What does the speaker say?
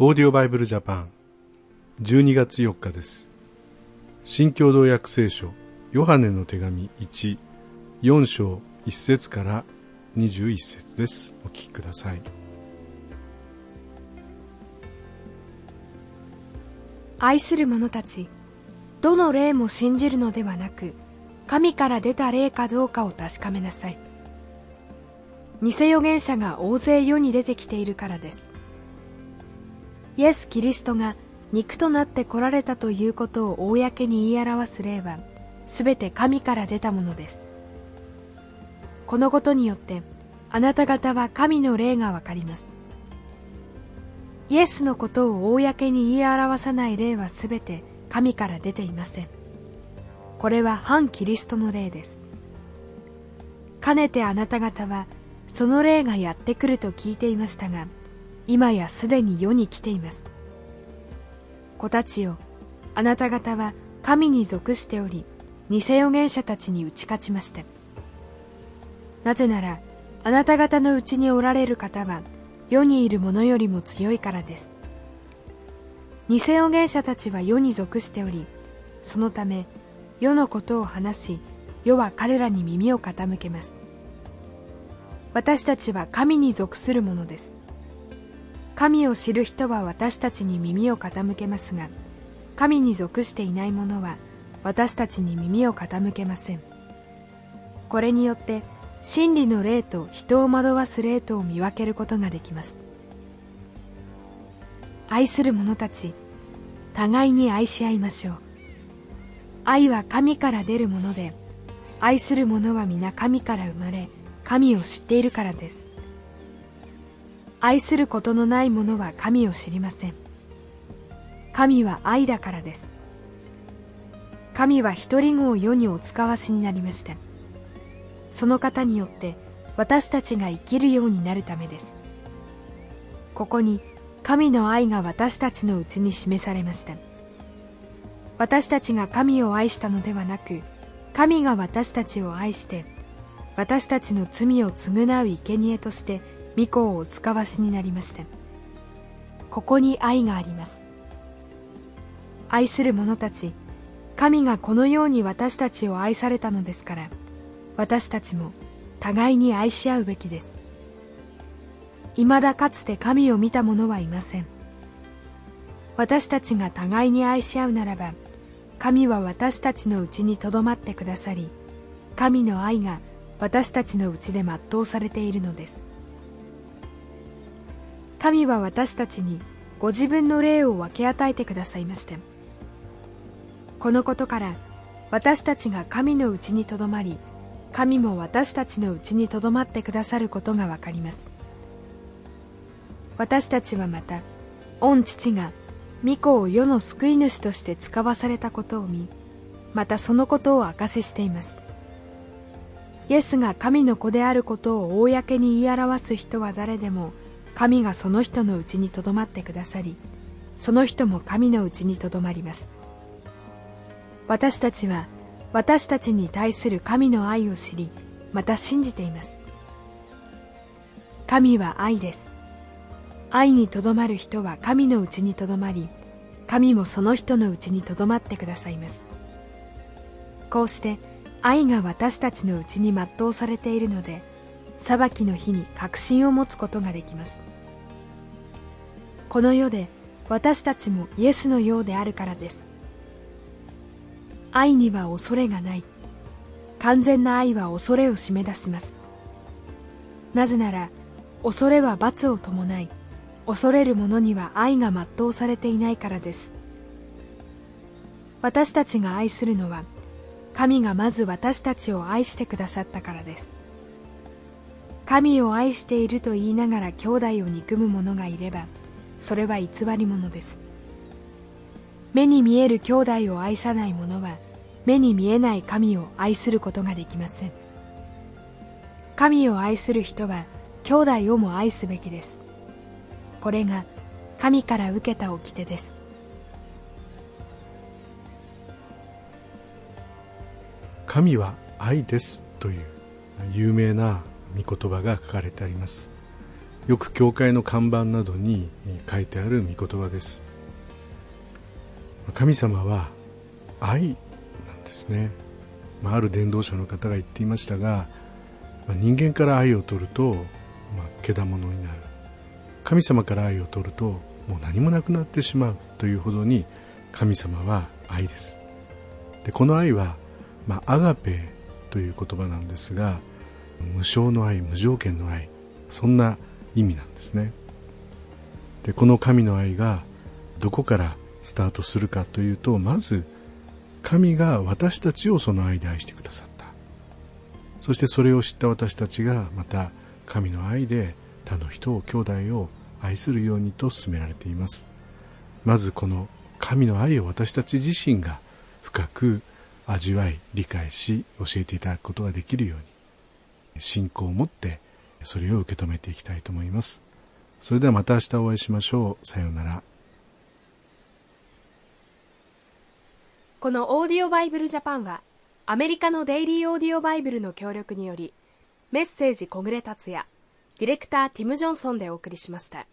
オーディオバイブルジャパン12月4日です。新共同訳聖書ヨハネの手紙14章1節から21節です。お聞きください。愛する者たちどの霊も信じるのではなく神から出た霊かどうかを確かめなさい。偽預言者が大勢世に出てきているからです。イエス・キリストが肉となって来られたということを公に言い表す例は全て神から出たものです。このことによってあなた方は神の霊がわかります。イエスのことを公に言い表さない霊は全て神から出ていません。これは反キリストの霊です。かねてあなた方はその霊がやってくると聞いていましたが今やすでに世に来ています。子たちよあなた方は神に属しており偽預言者たちに打ち勝ちました。なぜならあなた方のうちにおられる方は世にいる者よりも強いからです。偽預言者たちは世に属しておりそのため世のことを話し世は彼らに耳を傾けます。私たちは神に属するものです。神を知る人は私たちに耳を傾けますが神に属していない者は私たちに耳を傾けません。これによって真理の霊と人を惑わす霊とを見分けることができます。愛する者たち互いに愛し合いましょう。愛は神から出るもので愛する者は皆神から生まれ神を知っているからです。愛することのない者は神を知りません。神は愛だからです。神は一人子を世にお使わしになりました。その方によって私たちが生きるようになるためです。ここに神の愛が私たちのうちに示されました。私たちが神を愛したのではなく神が私たちを愛して私たちの罪を償う生贄として御子をお使わしになりました。ここに愛があります。愛する者たち神がこのように私たちを愛されたのですから私たちも互いに愛し合うべきです。未だかつて神を見た者はいません。私たちが互いに愛し合うならば神は私たちのうちにとどまってくださり神の愛が私たちのうちで全うされているのです。神は私たちにご自分の霊を分け与えてくださいましたこのことから私たちが神のうちにとどまり神も私たちのうちにとどまってくださることがわかります。私たちはまた御父が御子を世の救い主として使わされたことを見またそのことを証ししています。イエスが神の子であることを公に言い表す人は誰でも神がその人のうちにとどまってくださりその人も神のうちにとどまります。私たちは私たちに対する神の愛を知りまた信じています。神は愛です。愛にとどまる人は神のうちにとどまり神もその人のうちにとどまってくださいます。こうして愛が私たちのうちに全うされているので裁きの日に確信を持つことができます。この世で私たちもイエスのようであるからです。愛には恐れがない。完全な愛は恐れを締め出します。なぜなら恐れは罰を伴い恐れる者には愛が全うされていないからです。私たちが愛するのは神がまず私たちを愛してくださったからです。神を愛していると言いながら兄弟を憎む者がいればそれは偽り者です。目に見える兄弟を愛さない者は目に見えない神を愛することができません。神を愛する人は兄弟をも愛すべきです。これが神から受けた掟です。神は愛ですという有名な御言葉が書かれてあります。よく教会の看板などに書いてある御言葉です。神様は愛なんですね、まあ、る伝道者の方が言っていましたが、ま、人間から愛を取ると、まあ、けだものになる。神様から愛を取るともう何もなくなってしまうというほどに神様は愛です。でこの愛は、まあ、アガペという言葉なんですが無償の愛無条件の愛そんな意味なんですね。でこの神の愛がどこからスタートするかというとまず神が私たちをその愛で愛してくださった。そしてそれを知った私たちがまた神の愛で他の人を兄弟を愛するようにと勧められています。まずこの神の愛を私たち自身が深く味わい理解し教えていただくことができるように。信仰を持ってそれを受け止めていきたいと思います。それではまた明日お会いしましょう。さようなら。このオーディオバイブルジャパンはアメリカのデイリーオーディオバイブルの協力によりメッセージ小暮達也ディレクターティム・ジョンソンでお送りしました。